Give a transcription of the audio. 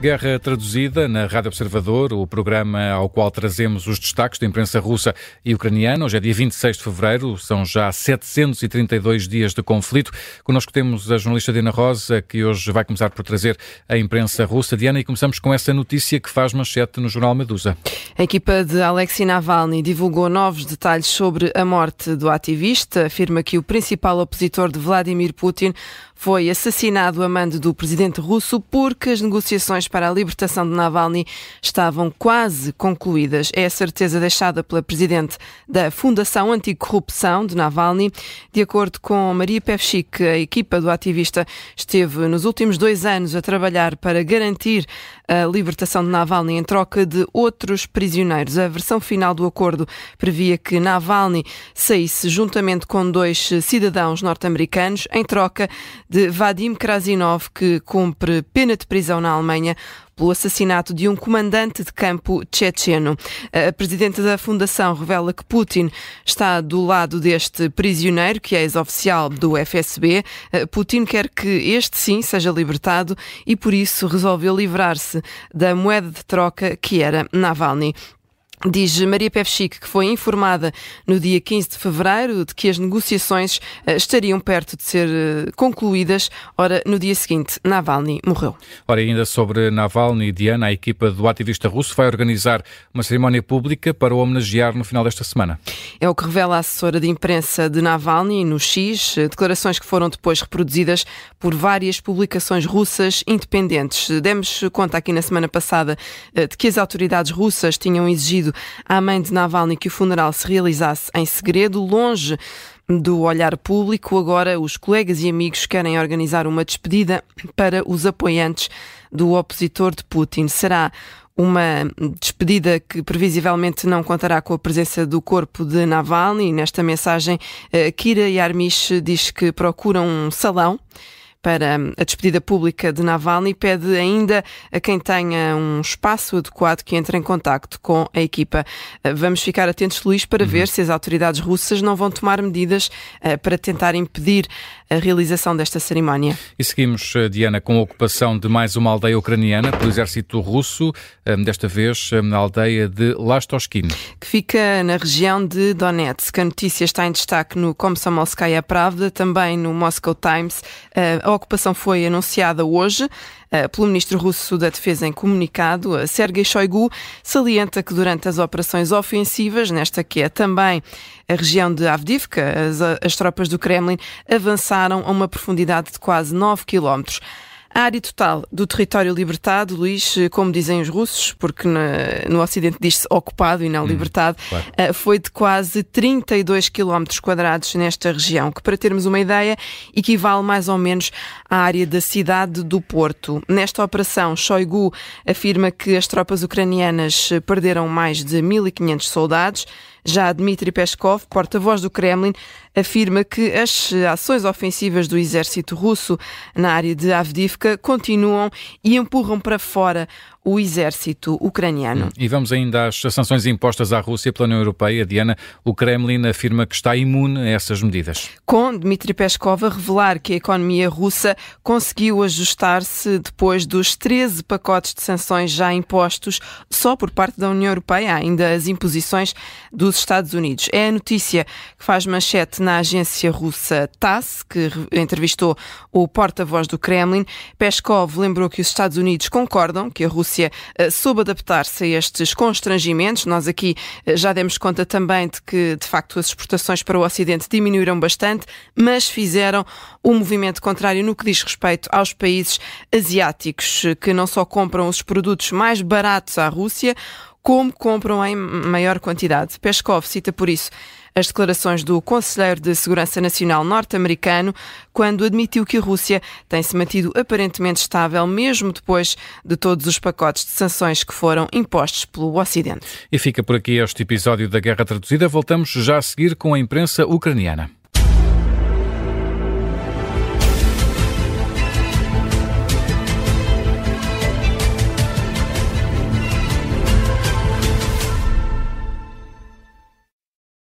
Guerra Traduzida na Rádio Observador, o programa ao qual trazemos os destaques da imprensa russa e ucraniana. Hoje é dia 26 de fevereiro, são já 732 dias de conflito. Connosco temos a jornalista Diana Rosa, que hoje vai começar por trazer a imprensa russa. Diana, e começamos com essa notícia que faz manchete no jornal Medusa. A equipa de Alexei Navalny divulgou novos detalhes sobre a morte do ativista. Afirma que o principal opositor de Vladimir Putin foi assassinado a mando do presidente russo porque as negociações para a libertação de Navalny estavam quase concluídas. É a certeza deixada pela presidente da Fundação Anticorrupção de Navalny. De acordo com Maria Pevchik, a equipa do ativista esteve nos últimos dois anos a trabalhar para garantir a libertação de Navalny em troca de outros prisioneiros. A versão final do acordo previa que Navalny saísse juntamente com dois cidadãos norte-americanos em troca de Vadim Krasinov, que cumpre pena de prisão na Alemanha pelo assassinato de um comandante de campo checheno. A presidenta da fundação revela que Putin está do lado deste prisioneiro, que é ex-oficial do FSB. Putin quer que este sim seja libertado e por isso resolveu livrar-se da moeda de troca que era Navalny. Diz Maria Pevchik que foi informada no dia 15 de fevereiro de que as negociações uh, estariam perto de ser uh, concluídas. Ora, no dia seguinte, Navalny morreu. Ora, ainda sobre Navalny, Diana, a equipa do ativista russo vai organizar uma cerimónia pública para o homenagear no final desta semana. É o que revela a assessora de imprensa de Navalny no X, eh, declarações que foram depois reproduzidas por várias publicações russas independentes. Demos conta aqui na semana passada de que as autoridades russas tinham exigido pedido à mãe de Navalny que o funeral se realizasse em segredo, longe do olhar público. Agora, os colegas e amigos querem organizar uma despedida para os apoiantes do opositor de Putin. Será uma despedida que previsivelmente não contará com a presença do corpo de Navalny. Nesta mensagem, eh, Kira Yarmish diz que procuram um salão para a despedida pública de Navalny pede ainda a quem tenha um espaço adequado que entre em contacto com a equipa. Eh, vamos ficar atentos, Luís, para uhum. ver se as autoridades russas não vão tomar medidas uh, para tentar impedir a realização desta cerimónia. E seguimos, eh, Diana, com a ocupação de mais uma aldeia ucraniana pelo exército russo, desta vez na aldeia de Lastoskin. Que fica na região de Donetsk. A notícia está em destaque no Komsomolskaya Pravda, também no Moscow Times. A ocupação foi anunciada hoje uh, pelo ministro russo da Defesa em comunicado. Sergei Shoigu salienta que durante as operações ofensivas, nesta que é também a região de Avdivka, as, as tropas do Kremlin avançaram a uma profundidade de quase 9 quilómetros. A área total do território libertado, Luís, como dizem os russos, porque no Ocidente diz-se ocupado e não hum, libertado, claro. Eh, foi de quase 32 km quadrados nesta região, que para termos uma ideia equivale mais ou menos à área da cidade do Porto. Nesta operação, Shoigu afirma que as tropas ucranianas perderam mais de 1.500 soldados, já Dmitry Peskov, porta-voz do Kremlin, afirma que as ações ofensivas do exército russo na área de Avdivka continuam e empurram para fora o exército ucraniano. E vamos ainda às sanções impostas à Rússia pela União Europeia. Diana, o Kremlin afirma que está imune a essas medidas. Com Dmitry Peskov a revelar que a economia russa conseguiu ajustar-se depois dos 13 pacotes de sanções já impostos só por parte da União Europeia, ainda as imposições dos Estados Unidos. É a notícia que faz manchete na agência russa TASS, que entrevistou o porta-voz do Kremlin. Peskov lembrou que os Estados Unidos concordam que a Rússia Rússia eh, soube adaptar-se a estes constrangimentos. Nós aqui eh, já demos conta também de que, de facto, as exportações para o Ocidente diminuíram bastante, mas fizeram um movimento contrário no que diz respeito aos países asiáticos, eh, que não só compram os produtos mais baratos à Rússia, como compram em maior quantidade. Peskov cita por isso as declarações do Conselheiro de Segurança Nacional norte-americano quando admitiu que a Rússia tem-se mantido aparentemente estável mesmo depois de todos os pacotes de sanções que foram impostos pelo Ocidente. E fica por aqui este episódio da Guerra Traduzida. Voltamos já a seguir com a imprensa ucraniana.